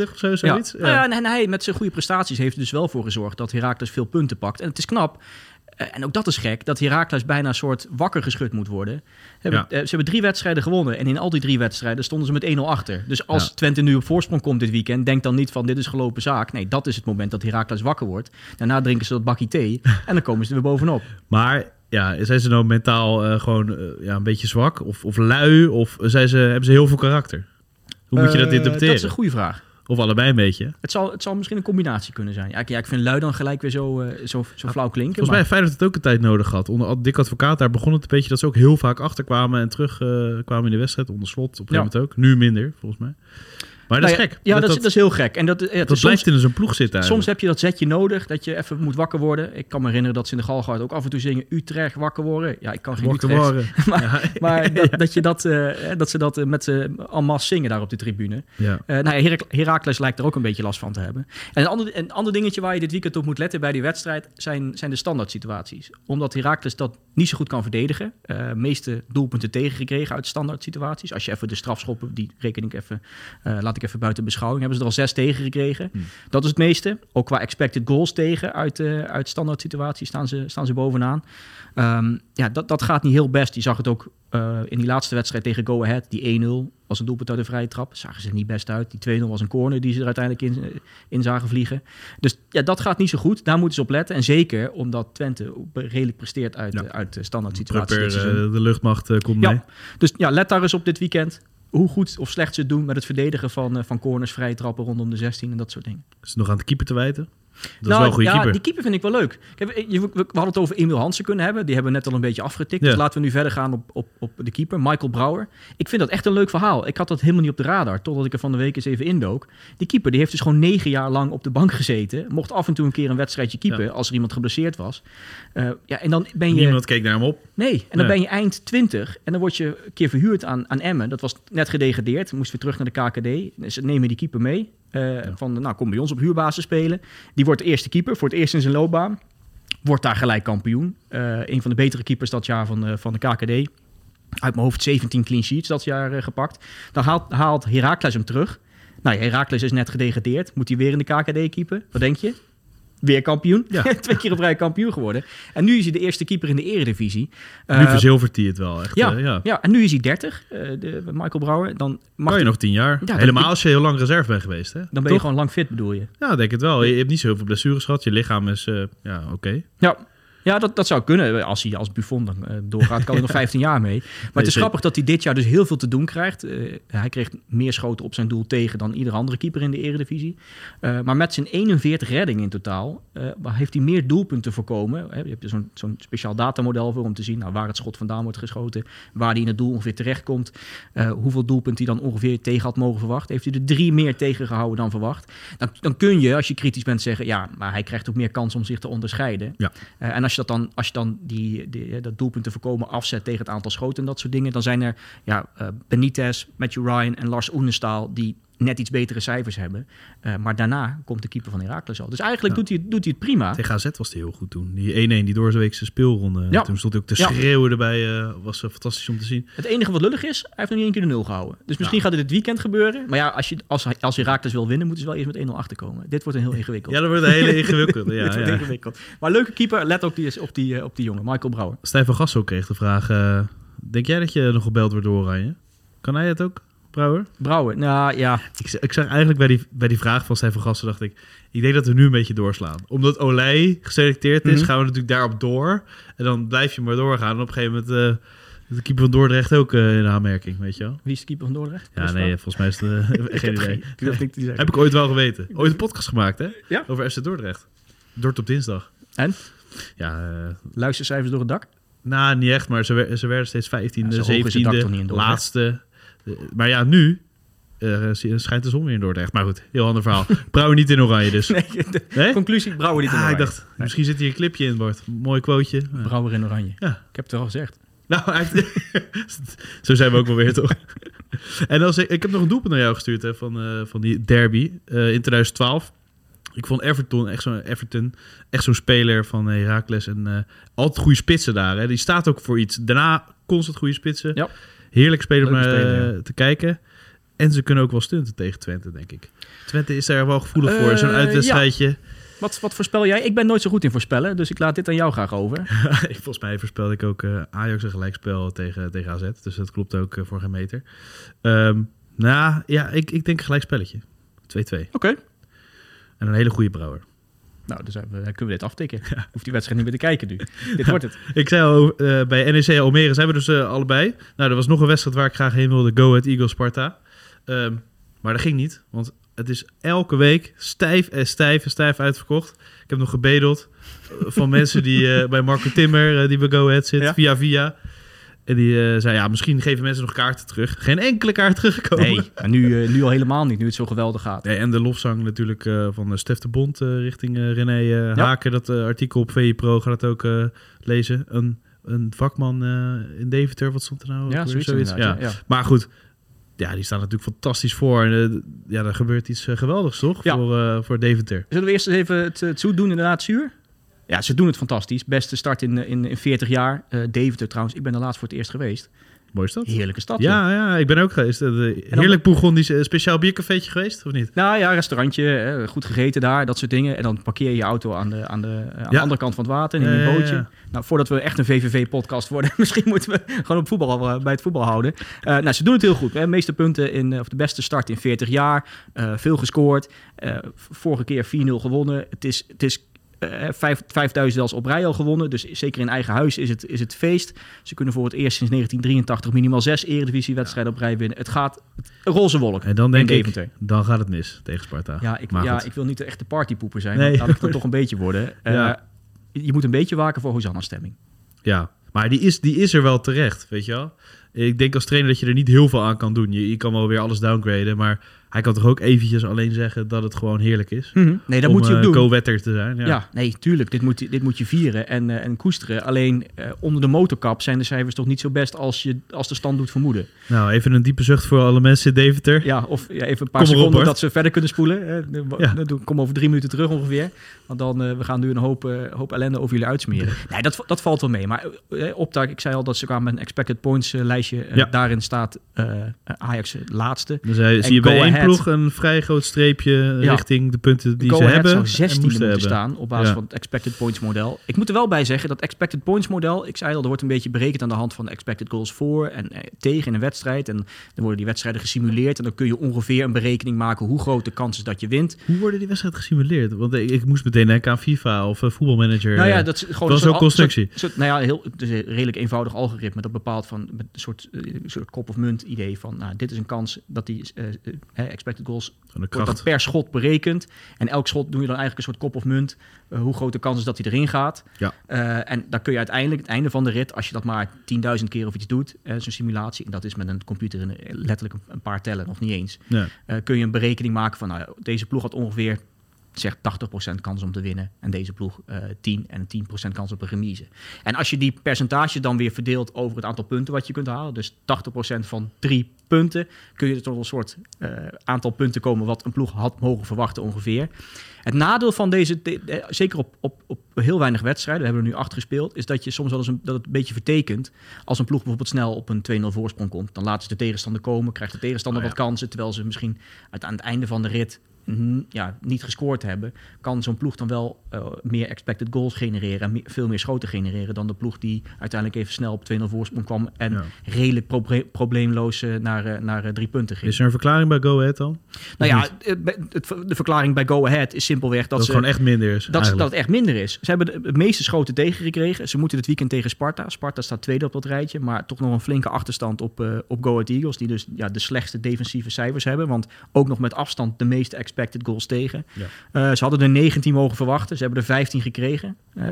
2,23 of zo, zoiets. Ja. Nou ja, en, en hij met zijn goede prestaties heeft er dus wel voor gezorgd dat Heracles veel punten pakt. En het is knap. eh, En ook dat is gek, dat Heracles bijna een soort wakker geschud moet worden. Ze hebben, Ja. eh, ze hebben drie wedstrijden gewonnen en in al die drie wedstrijden stonden ze met 1-0 achter. Dus als Ja. Twente nu op voorsprong komt dit weekend, denk dan niet van dit is gelopen zaak. Nee, dat is het moment dat Heracles wakker wordt. Daarna drinken ze dat bakje thee <laughs> en dan komen ze er weer bovenop. Maar ja, zijn ze nou mentaal eh, gewoon eh, ja, een beetje zwak of, of lui? Of zijn ze, hebben ze heel veel karakter? Hoe moet je dat Eh, interpreteren? Dat is een goede vraag. Of allebei een beetje? Het zal, het zal misschien een combinatie kunnen zijn. Ja, ik, ja, ik vind lui dan gelijk weer zo, eh, zo, zo flauw klinken. Volgens mij heeft Feyenoord het ook een tijd nodig gehad. Onder Ad- Dick Advocaat, daar begon het een beetje dat ze ook heel vaak achterkwamen en terugkwamen kwamen in de wedstrijd. Onder slot op een gegeven moment ook. Nu minder, volgens mij. Maar dat Nou is ja, gek. Ja, dat, dat, is- dat, dat is heel gek. En dat, het dat is blijft soms, in zo'n ploeg zitten soms heb je dat zetje nodig, dat je even moet wakker worden. Ik kan me herinneren dat ze in de Galgaard ook af en toe zingen Utrecht wakker worden. Ja, ik kan geen Wakker Utrecht. worden. <laughs> Maar, maar <laughs> dat, dat, je dat, eh, dat ze dat eh, met z'n en masse zingen daar op de tribune. Ja. Eh nou ja, Herak- Heracles lijkt er ook een beetje last van te hebben. En een ander, een ander dingetje waar je dit weekend op moet letten bij die wedstrijd zijn, zijn de standaard situaties. Omdat Heracles dat niet zo goed kan verdedigen. eh meeste doelpunten tegengekregen uit standaard situaties. Als je even de strafschoppen, die reken ik even, eh, laat ik even buiten beschouwing, hebben ze er al zes tegengekregen. Hmm. Dat is het meeste. Ook qua expected goals tegen uit, eh, uit standaard situaties staan ze, staan ze bovenaan. Ehm, ja, dat, dat gaat niet heel best. Je zag het ook eh, in die laatste wedstrijd tegen Go Ahead. Die 1-0 was een doelpunt uit de vrije trap. Zagen ze er niet best uit. Die 2-0 was een corner die ze er uiteindelijk in, eh, in zagen vliegen. Dus ja, dat gaat niet zo goed. Daar moeten ze op letten. En zeker omdat Twente redelijk presteert uit, Ja. uit standaard situaties. Eh, de luchtmacht komt Ja. mee. Dus ja, let daar eens op dit weekend. Hoe goed of slecht ze het doen met het verdedigen van, eh, van corners, vrije trappen rondom de 16 en dat soort dingen. Is het nog aan de keeper te wijten? Dat is Nou, wel een goede ja, keeper. die keeper vind ik wel leuk. We, hadden het over Emil Hansen kunnen hebben. Die hebben we net al een beetje afgetikt. Ja. Dus laten we nu verder gaan op, op, op de keeper, Michael Brouwer. Ik vind dat echt een leuk verhaal. Ik had dat helemaal niet op de radar, totdat ik er van de week eens even indook. Die keeper die heeft dus gewoon negen jaar lang op de bank gezeten. Mocht af en toe een keer een wedstrijdje keeper Ja. als er iemand geblesseerd was. Eh, ja, en dan ben je... Niemand keek naar hem op. Nee, en dan Nee. ben je eind 20 en dan word je een keer verhuurd aan, aan Emmen. Dat was net gedegradeerd, moest weer terug naar de KKD. Dus ze nemen die keeper mee. Eh, Van, nou, kom bij ons op huurbasis spelen. Die wordt de eerste keeper voor het eerst in zijn loopbaan. Wordt daar gelijk kampioen. Eh, een van de betere keepers dat jaar van, eh, van de KKD. Uit mijn hoofd 17 clean sheets dat jaar gepakt. Dan haalt, haalt Heracles hem terug. Nou, ja, Heracles is net gedegradeerd. Moet hij weer in de KKD keeper? Wat denk je? Weer kampioen. Ja. <laughs> Twee keer op rij kampioen geworden. En nu is hij de eerste keeper in de eredivisie. nu Eh, verzilvert hij het wel echt. ja, eh, ja. ja. en nu is hij 30, eh, de, Michael Brouwer. Dan, mag Kan je hij- nog tien jaar. dat- Helemaal als je heel lang reserve bent geweest. Hè? dan ben je gewoon lang fit, bedoel je? Ja, denk het wel. Je, je hebt niet zo heel veel blessures gehad. Je lichaam is, ja, oké. Ja, ja dat, dat zou kunnen. Als hij als Buffon dan eh, doorgaat, kan hij nog <laughs> 15 jaar mee. Maar het is grappig dat hij dit jaar dus heel veel te doen krijgt. Eh, hij kreeg meer schoten op zijn doel tegen dan iedere andere keeper in de eredivisie. Eh, maar met zijn 41 reddingen in totaal heeft hij meer doelpunten voorkomen. Je hebt er zo'n zo'n speciaal datamodel voor om te zien nou, waar het schot vandaan wordt geschoten. Waar hij in het doel ongeveer terechtkomt. hoeveel doelpunten hij dan ongeveer tegen had mogen verwachten. Heeft hij er drie meer tegengehouden dan verwacht. Dan, dan kun je, als je kritisch bent, zeggen... ja, maar hij krijgt ook meer kans om zich te onderscheiden. Ja. En als je dat dan, als je dan die, die, dat doelpunten voorkomen afzet tegen het aantal schoten en dat soort dingen, dan zijn er ja, eh, Benitez, Matthew Ryan en Lars Oenestaal die net iets betere cijfers hebben. Eh, maar daarna komt de keeper van Heracles al. Dus eigenlijk Ja. doet, hij, doet hij het prima. Tegen AZ was hij heel goed toen. Die 1-1, die doorzeweekse speelronde. Ja. Toen stond hij ook te Ja. schreeuwen erbij. eh, was eh, fantastisch om te zien. Het enige wat lullig is, hij heeft nog niet één keer de nul gehouden. Dus misschien gaat het dit weekend gebeuren. Maar ja, als, je, als, als Heracles wil winnen, moeten ze wel eerst met 1-0 achterkomen. Dit wordt een heel ingewikkeld. Ja, dat wordt een hele <laughs> ingewikkelde. Dit Ja, wordt ingewikkeld. Maar leuke keeper, let ook die, op, die, op die jongen, Michael Brouwer. Stijn van Gassel kreeg de vraag... denk jij dat je nog gebeld wordt door Oranje? Kan hij het ook, Brouwer? Brouwer, nou ja, Ik, ik zag eigenlijk bij die, bij die vraag van Stijn van Gassel... dacht ik, ik denk dat we nu een beetje doorslaan. Omdat Olij geselecteerd is, Mhm. gaan we natuurlijk daarop door. En dan blijf je maar doorgaan. En op een gegeven moment... eh, is de keeper van Dordrecht ook eh, in aanmerking, weet je wel? wie is de keeper van Dordrecht? Ja, nee, volgens mij is het eh, <laughs> Ik geen heb idee. geen- ik durf niks te zeggen. Heb ik ooit wel geweten. Ooit een podcast gemaakt, hè? Ja. Over FC Dordrecht. Dort op dinsdag. En? Ja, Luistercijfers door het dak? nou, niet echt, maar ze, wer- ze werden steeds 15e, Ja, zo hoog is het dak toch niet 17e, in Dordrecht? laatste. Eh, maar ja, nu eh, schijnt de zon weer in Dordrecht. Maar goed, heel ander verhaal. <laughs> Brouwen niet in oranje dus. Nee, de Nee? conclusie, brouwer niet in Ah, oranje. ik dacht, misschien zit hier een clipje in, Bart. Mooi quoteje. Brouwer in oranje. Ja. Ik heb het wel gezegd. Nou, eigenlijk- <laughs> zo zijn we ook wel weer, toch? en als ik, ik heb nog een doelpunt naar jou gestuurd hè, van, eh, van die derby in 2012. Ik vond Everton echt zo'n Everton, echt zo'n speler van Heracles en altijd goede spitsen daar. Hè. Die staat ook voor iets. Daarna constant goede spitsen. Ja. Heerlijk speler om naar eh, te kijken. En ze kunnen ook wel stunten tegen Twente, denk ik. Twente is daar wel gevoelig voor. Zo'n Eh, uitwedstrijdje. Wat, wat voorspel jij? Ik ben nooit zo goed in voorspellen, dus ik laat dit aan jou graag over. <laughs> Volgens mij voorspelde ik ook eh, Ajax een gelijkspel tegen, tegen AZ. Dus dat klopt ook voor geen meter. Ehm, nou ja, ik, ik denk een gelijkspelletje. 2-2. Oké. En een hele goede brouwer. Nou, dus hebben we- dan kunnen we dit aftikken. <laughs> Hoeft die wedstrijd niet meer te kijken nu. dit wordt het. <laughs> Ik zei al, eh, bij NEC Almere zijn we dus eh, allebei. Nou, er was nog een wedstrijd waar ik graag heen wilde. Go Ahead Eagles Sparta. Ehm, maar dat ging niet. Want het is elke week stijf en stijf en stijf uitverkocht. Ik heb nog gebedeld eh, van <laughs> mensen die bij Marco Timmer, die bij Go Ahead zit, Ja? via via. En die eh, zei, ja, misschien geven mensen nog kaarten terug. Geen enkele kaart teruggekomen. Nee, maar nu, eh, nu al helemaal niet, nu het zo geweldig gaat. Ja, en de lofzang natuurlijk eh, van Stef de Bond richting René Ja. Haken. Dat artikel op VI Pro gaat het ook lezen. Een, een vakman in Deventer, wat stond er nou? Ja, zoiets, Ja. Maar goed, ja, die staan natuurlijk fantastisch voor. En, ja, er gebeurt iets geweldigs, toch? Ja. Voor, voor Deventer. Zullen we eerst eens even het, het zoet doen, inderdaad, zuur? Ja, ze doen het fantastisch. Beste start in, in, in 40 jaar. Eh Deventer trouwens, ik ben er laatst voor het eerst geweest. Mooi is dat? Heerlijke stad. Ja, ja, ik ben ook geweest. Eh, heerlijk Bourgondisch eh, speciaal biercafeetje geweest, of niet? Nou ja, restaurantje, goed gegeten daar, dat soort dingen. En dan parkeer je je auto aan de, aan de, aan de andere kant van het water, in ja, bootje. ja. Nou, voordat we echt een VVV-podcast worden, <laughs> misschien moeten we gewoon op voetbal, bij het voetbal houden. Nou, ze doen het heel goed. Hè. De meeste punten, in, of de beste start in 40 jaar. Veel gescoord. Vorige keer 4-0 gewonnen. Het is, het is vijf- 5000 zelfs op rij al gewonnen. Dus zeker in eigen huis is het, is het feest. Ze kunnen voor het eerst sinds 1983 minimaal zes eredivisiewedstrijden op rij winnen. Het gaat een roze wolk En dan denk ik, dan gaat het mis tegen Sparta. Ja, ik, Maar ja, goed. ik wil niet de echte partypoeper zijn. Nee. Nee. Laat ik het toch een beetje worden. <laughs> Eh. Je moet een beetje waken voor Hosanna-stemming. Ja, maar die is, die is er wel terecht, weet je wel. Ik denk als trainer dat je er niet heel veel aan kan doen. Je, je kan wel weer alles downgraden, maar hij kan toch ook eventjes alleen zeggen dat het gewoon heerlijk is. Nee, dat om, moet je ook eh, doen. go-wetter te zijn. Ja. Ja. nee, tuurlijk. Dit moet, je- dit moet je vieren en, eh, en koesteren. Alleen eh, onder de motorkap zijn de cijfers toch niet zo best als, je, als de stand doet vermoeden. Nou, even een diepe zucht voor alle mensen in Deventer. Ja, of ja, even een paar Kom seconden dat ze verder kunnen spoelen. hè. Ja. Kom over drie minuten terug ongeveer. Want dan uh, we gaan nu een hoop, hoop ellende over jullie uitsmeren. Nee, dat, dat valt wel mee. Maar Optak, ik zei al dat ze kwamen met een expected points lijstje. Daarin staat Ajax laatste. Dus hij, zie je bij ploeg een vrij groot streepje ja. richting de punten die Go ze hebben. zou 16 moeten hebben. staan op basis ja. van het expected points model. Ik moet er wel bij zeggen dat expected points model, ik zei al, er wordt een beetje berekend aan de hand van de expected goals voor en eh, tegen in een wedstrijd. En dan worden die wedstrijden gesimuleerd en dan kun je ongeveer een berekening maken hoe groot de kans is dat je wint. Hoe worden die wedstrijden gesimuleerd? Want ik, ik moest meteen denken aan FIFA of uh, voetbalmanager. Nou ja, dat is gewoon dat ook constructie. Soort, soort, nou ja, heel, het is een redelijk eenvoudig algoritme dat bepaalt van met een soort, uh, soort kop of munt idee van, nou, dit is een kans dat die uh, expected goals wordt dat per schot berekend. En elk schot doe je dan eigenlijk een soort kop of munt. Uh, hoe groot de kans is dat hij erin gaat. Ja. Uh, en dan kun je uiteindelijk, het einde van de rit, als je dat maar 10.000 keer of iets doet, uh, zo'n simulatie, en dat is met een computer in, letterlijk een, een, paar tellen, of niet eens, kun je een berekening maken van, nou, deze ploeg had ongeveer zeg 80% kans om te winnen en deze ploeg uh, 10 en 10% kans op een remise. En als je die percentage dan weer verdeelt over het aantal punten wat je kunt halen, dus 80% van drie punten, kun je tot een soort uh, aantal punten komen wat een ploeg had mogen verwachten ongeveer. Het nadeel van deze, de, de, zeker op, op, op heel weinig wedstrijden, we hebben er nu acht gespeeld, is dat je soms wel eens een, dat het een beetje vertekent. Als een ploeg bijvoorbeeld snel op een 2-0 voorsprong komt, dan laten ze de tegenstander komen, krijgt de tegenstander oh, ja. wat kansen, terwijl ze misschien aan het einde van de rit ja, niet gescoord hebben, kan zo'n ploeg dan wel uh, meer expected goals genereren en veel meer schoten genereren dan de ploeg die uiteindelijk even snel op 2-0 voorsprong kwam en ja. redelijk proble probleemloos uh, naar, uh, naar drie punten ging. Is er een verklaring bij Go Ahead dan? Nou ja, het, de verklaring bij Go Ahead is simpelweg dat, dat ze, het gewoon echt minder is. Dat, dat, het echt minder is. Ze hebben de, de meeste schoten tegengekregen. Ze moeten dit weekend tegen Sparta. Sparta staat tweede op dat rijtje, maar toch nog een flinke achterstand op, uh, op Go Ahead Eagles, die dus ja, de slechtste defensieve cijfers hebben, want ook nog met afstand de meeste expected goals tegen. Ja. Uh, ze hadden er 19 mogen verwachten. Ze hebben er 15 gekregen, uh,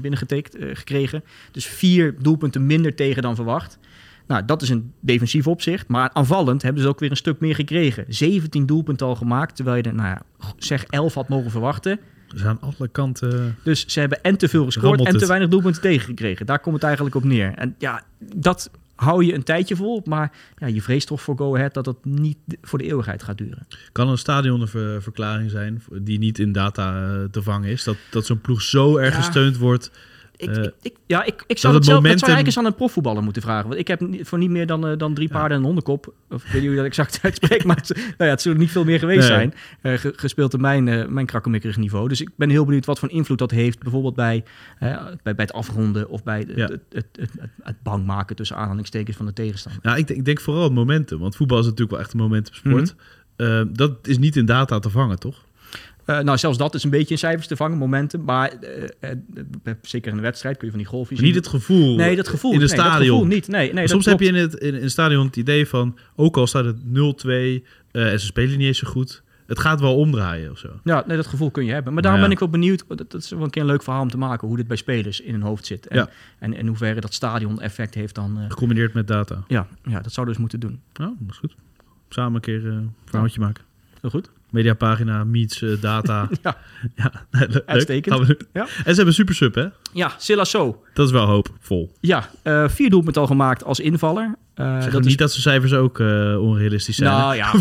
binnengetikt uh, gekregen. Dus vier doelpunten minder tegen dan verwacht. Nou, dat is een defensief opzicht. Maar aanvallend hebben ze ook weer een stuk meer gekregen. 17 doelpunten al gemaakt, terwijl je er, nou ja, zeg 11 had mogen verwachten. Dus aan alle kanten... Dus ze hebben en te veel gescoord en te het. weinig doelpunten tegengekregen. Daar komt het eigenlijk op neer. En ja, dat hou je een tijdje vol. Maar ja, je vreest toch voor Go Ahead dat het niet voor de eeuwigheid gaat duren. Kan een stadion een ver- verklaring zijn die niet in data eh, te vangen is? Dat, dat zo'n ploeg zo erg Ja. gesteund wordt. Ik, Eh, ik, ik- ja, ik, ik zou het zelf, dat zou momentum- eigenlijk eens aan een profvoetballer moeten vragen. Want ik heb voor niet meer dan, eh, dan drie paarden en een hondenkop. Of ik weet niet hoe dat exact <laughs> uitspreekt. Maar het, nou ja, het zullen niet veel meer geweest Nee. zijn. eh, ge- gespeeld op mijn, mijn krakkemikkerig niveau. Dus ik ben heel benieuwd wat voor invloed dat heeft. Bijvoorbeeld bij, bij, bij het afronden. Of bij het, Ja. het, het, het, bang maken tussen aanhalingstekens van de tegenstander. Nou, ik, denk- ik denk vooral het momentum. Want voetbal is natuurlijk wel echt een momentumsport. Mhm. Eh, dat is niet in data te vangen, toch? Eh, nou, zelfs dat is een beetje in cijfers te vangen, momenten. Maar eh, eh, zeker in de wedstrijd kun je van die golfjes... Niet het gevoel. Nee, dat gevoel. In een nee, dat stadion. gevoel niet. Nee, nee, Soms heb je in het in, in het stadion het idee van... ook al staat het 0-2 eh, en ze spelen niet eens zo goed... het gaat wel omdraaien of zo. Ja, nee, dat gevoel kun je hebben. Maar daarom Ja. ben ik wel benieuwd. Dat, dat is wel een keer een leuk verhaal om te maken. Hoe dit bij spelers in hun hoofd zit. En, Ja. en in hoeverre dat stadion effect heeft dan... Gecombineerd met data. ja, ja, dat zouden we dus moeten doen. Oh, dat is goed. Samen een keer een verhaaltje maken. Heel goed. Mediapagina, meets, eh, data. <laughs> Ja. ja le-. Uitstekend. We. Ja. En ze hebben super sub, hè? Ja, Silla So. Dat is wel hoopvol. Ja, eh, vier doelpunten al gemaakt als invaller. Zeg dat niet is dat zijn cijfers ook onrealistisch zijn. hè? Nou ja, <laughs>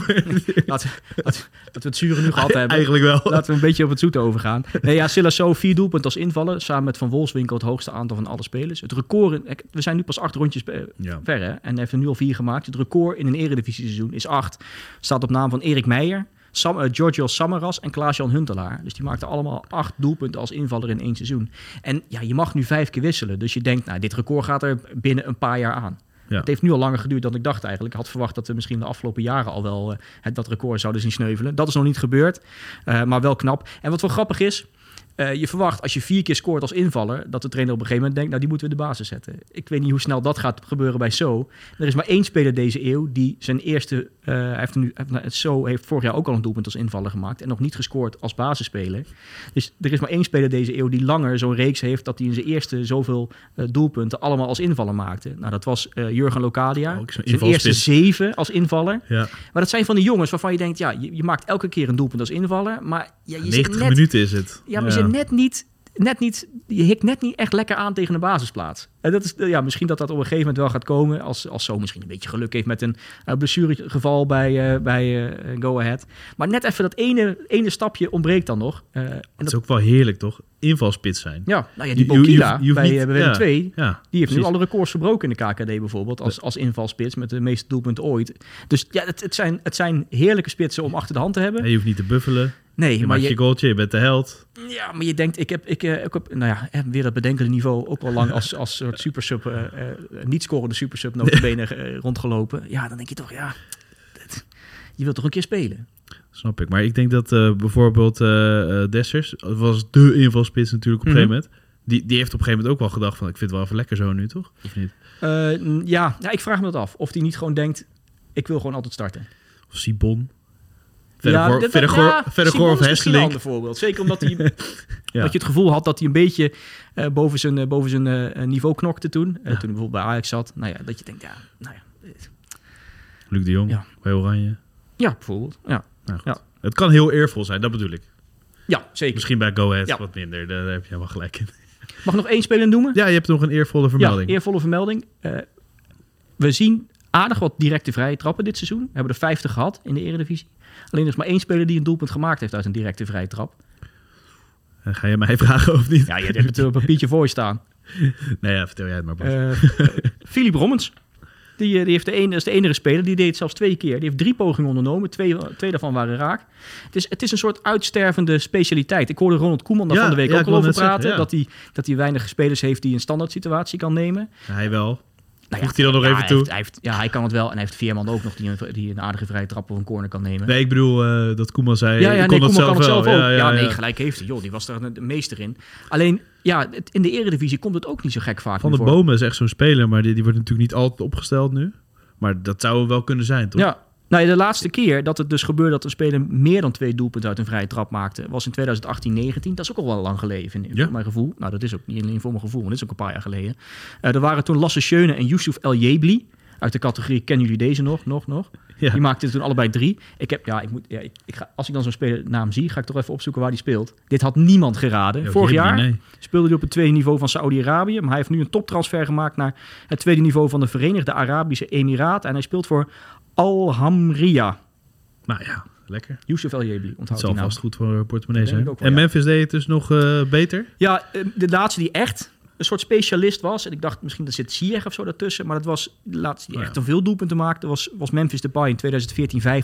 laten, laten, laten we het zure nu gehad <laughs> hebben. Eigenlijk wel. Laten we een beetje op het zoete overgaan. Nee, ja, Silasso vier doelpunten als invaller. Samen met Van Wolfswinkel het hoogste aantal van alle spelers. Het record, in- we zijn nu pas acht rondjes Ja. ver hè, en heeft er nu al vier gemaakt. Het record in een eredivisie-seizoen is acht. Staat op naam van Erik Meijer, Sam, eh, Giorgio Samaras en Klaas-Jan Huntelaar. Dus die maakten allemaal acht doelpunten als invaller in één seizoen. En ja, je mag nu vijf keer wisselen. Dus je denkt, nou, dit record gaat er binnen een paar jaar aan. Ja. Het heeft nu al langer geduurd dan ik dacht eigenlijk. Ik had verwacht dat we misschien de afgelopen jaren al wel eh, het, dat record zouden zien sneuvelen. Dat is nog niet gebeurd, eh, maar wel knap. En wat wel grappig is, eh, je verwacht als je vier keer scoort als invaller... dat de trainer op een gegeven moment denkt... nou, die moeten we in de basis zetten. Ik weet niet hoe snel dat gaat gebeuren bij So. Er is maar één speler deze eeuw die zijn eerste... hij heeft nu, heeft- So heeft vorig jaar ook al een doelpunt als invaller gemaakt... en nog niet gescoord als basisspeler. Dus er is maar één speler deze eeuw die langer zo'n reeks heeft... dat hij in zijn eerste zoveel eh, doelpunten allemaal als invaller maakte. Nou, dat was Jurgen Locadia. Zijn eerste zeven als invaller. Ja. Maar dat zijn van die jongens waarvan je denkt... ja, je, je maakt elke keer een doelpunt als invaller... maar ja, je zit 90 net minuten is het. ja, maar je net niet, net niet, je hikt net niet echt lekker aan tegen de basisplaats. En dat is, ja, misschien dat dat op een gegeven moment wel gaat komen, als, als zo misschien een beetje geluk heeft met een uh, blessuregeval bij, uh, bij uh, Go Ahead. Maar net even dat ene, ene stapje ontbreekt dan nog. En dat is ook wel heerlijk, toch? Invalspits zijn. Ja, nou ja die Bokila bij, bij ja, 2, ja, die heeft precies. nu alle records verbroken in de KKD bijvoorbeeld, als, als invalspits met de meeste doelpunten ooit. Dus ja, het, het, zijn, het zijn heerlijke spitsen om achter de hand te hebben. En je hoeft niet te buffelen. Nee, je maar je, je goaltje, je bent de held. Ja, maar je denkt, ik heb, ik, uh, ik heb nou ja, weer dat bedenkende niveau ook al lang als, als soort supersub, uh, uh, niet scorende supersub notabene rondgelopen. Ja, dan denk je toch, ja, dit, je wilt toch een keer spelen. Snap ik. Maar ik denk dat bijvoorbeeld Dessers, was de invalspits natuurlijk op een mm -hmm. gegeven moment. Die, die heeft op een gegeven moment ook wel gedacht van, ik vind het wel even lekker zo nu, toch? Of niet? Ja, ja, ik vraag me dat af. Of die niet gewoon denkt, ik wil gewoon altijd starten. Of Sibon. Verder of Hesselink. een voorbeeld. Zeker omdat hij <laughs> ja. dat je het gevoel had dat hij een beetje uh, boven zijn, uh, boven zijn uh, niveau knokte toen. Ja. Toen hij bijvoorbeeld bij Ajax zat. Nou ja, dat je denkt, ja, nou ja. Luc de Jong, ja. bij Oranje. Ja, bijvoorbeeld. Ja. Nou, ja. Het kan heel eervol zijn, dat bedoel ik. Ja, zeker. Misschien bij Go Ahead wat minder, daar heb je helemaal gelijk in. Mag ik nog één speler noemen? Ja, je hebt nog een eervolle vermelding. Ja, eervolle vermelding. we zien aardig wat directe vrije trappen dit seizoen. We hebben er 50 gehad in de Eredivisie. Alleen er is maar één speler die een doelpunt gemaakt heeft uit een directe vrije trap. En ga je mij <laughs> vragen of niet? Ja, je hebt het op een papiertje voor je staan. Nee, ja, vertel jij het maar, Bas. Uh, Philip Rommens. Die, die heeft de ene, is de enige speler, die deed het zelfs twee keer. Die heeft drie pogingen ondernomen, twee, twee daarvan waren raak. Het is, het is een soort uitstervende specialiteit. Ik hoorde Ronald Koeman daar ja, van de week ja, ook al over praten. Zeggen, ja. dat, hij, dat hij weinig spelers heeft die een standaard situatie kan nemen. Hij wel. Nou Voegt hij dan nog even hij toe? Heeft, hij heeft, ja, hij kan het wel. En hij heeft Veerman ook nog die een, die een aardige vrije trap of een corner kan nemen. Nee, ik bedoel uh, dat Koeman zei, ja, ja, kon nee, het zelf kan het zelf wel. ook. Ja, Ja, ja, nee, ja. gelijk heeft hij. Joh, die was daar de meester in. Alleen, ja, het, in de eredivisie komt het ook niet zo gek vaak Van de voor. Bomen is echt zo'n speler, maar die, die wordt natuurlijk niet altijd opgesteld nu. Maar dat zou wel kunnen zijn, toch? Ja, nou, de laatste keer dat het dus gebeurde dat een speler meer dan twee doelpunten uit een vrije trap maakte, was in 2018-19. Dat is ook al wel lang geleden, in, Ja. mijn gevoel. Nou, dat is ook niet alleen voor mijn gevoel, want dat is ook een paar jaar geleden. Uh, er waren toen Lasse Schöne en Yusuf El Jebli uit de categorie kennen jullie deze nog, nog, nog? Ja. Die maakte toen allebei drie. Ik heb, ja, ik moet, ja, ik, ik ga, als ik dan zo'n spelernaam zie, ga ik toch even opzoeken waar die speelt. Dit had niemand geraden. Vorig jaar die, speelde hij op het tweede niveau van Saudi-Arabië. Maar hij heeft nu een toptransfer gemaakt naar het tweede niveau van de Verenigde Arabische Emiraten. En hij speelt voor Al-Hamria. Nou ja, lekker. Youssef El Jebli, Het onthoud zal die naam. vast goed voor portemonnee Dat denk zijn. wel, en ja. Memphis deed het dus nog eh, beter. Ja, eh, de laatste die echt een soort specialist was. En ik dacht misschien dat zit Ziyech of zo daartussen. Maar dat was de laatste die Oh, echt ja. te veel doelpunten maakte. Was, was Memphis Depay in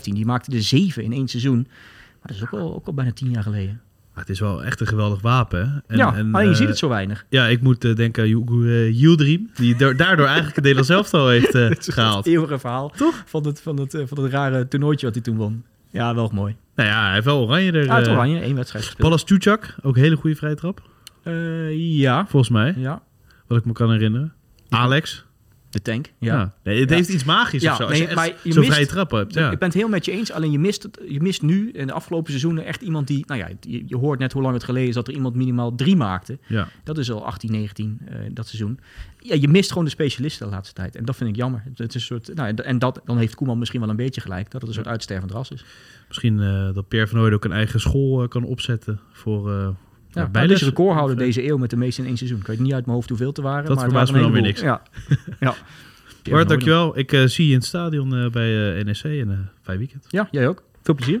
2014-15. Die maakte er zeven in één seizoen. Maar dat is ook al, ook al bijna tien jaar geleden. Maar het is wel echt een geweldig wapen. En, ja, en, alleen je eh, ziet het zo weinig. Ja, ik moet eh, denken aan eh, Yildirim, die da- daardoor eigenlijk het Nederlands elftal heeft eh, <laughs> gehaald. Het eeuwige verhaal van het, van, het, eh, van het rare toernooitje wat hij toen won. Ja, wel mooi. Nou ja, hij heeft wel oranje er. Eh, oranje, één wedstrijd gespeeld. Pallas Tjuchak, ook een hele goede vrije trap, Eh, ja, volgens mij. ja. Wat ik me kan herinneren. Alex. De tank, Ja. ja. Nee, het Ja. heeft iets magisch Ja, of zo. Als nee, je maar je mist- vrije trap hebt. Ja. Ik ben het heel met je eens. Alleen je mist, het, je mist nu in de afgelopen seizoenen echt iemand die... Nou ja, je, je hoort net hoe lang het geleden is dat er iemand minimaal drie maakte. ja. Dat is al 18, 19 eh, dat seizoen. Ja, je mist gewoon de specialisten de laatste tijd. En dat vind ik jammer. Het is een soort, nou, en dat, dan heeft Koeman misschien wel een beetje gelijk. Dat het een soort uitstervend ras is. Misschien eh, dat Pierre van Hooyd ook een eigen school eh, kan opzetten voor... Ja, ja, hij is recordhouder deze eeuw met de meeste in één seizoen. Ik weet niet uit mijn hoofd hoeveel te waren. Dat maar verbaast me dan heleboel. Ja. <laughs> <laughs> ja. Bart, dankjewel. Ik eh, zie je in het stadion eh, bij eh, NEC en eh fijn weekend. Ja, jij ook. Veel plezier.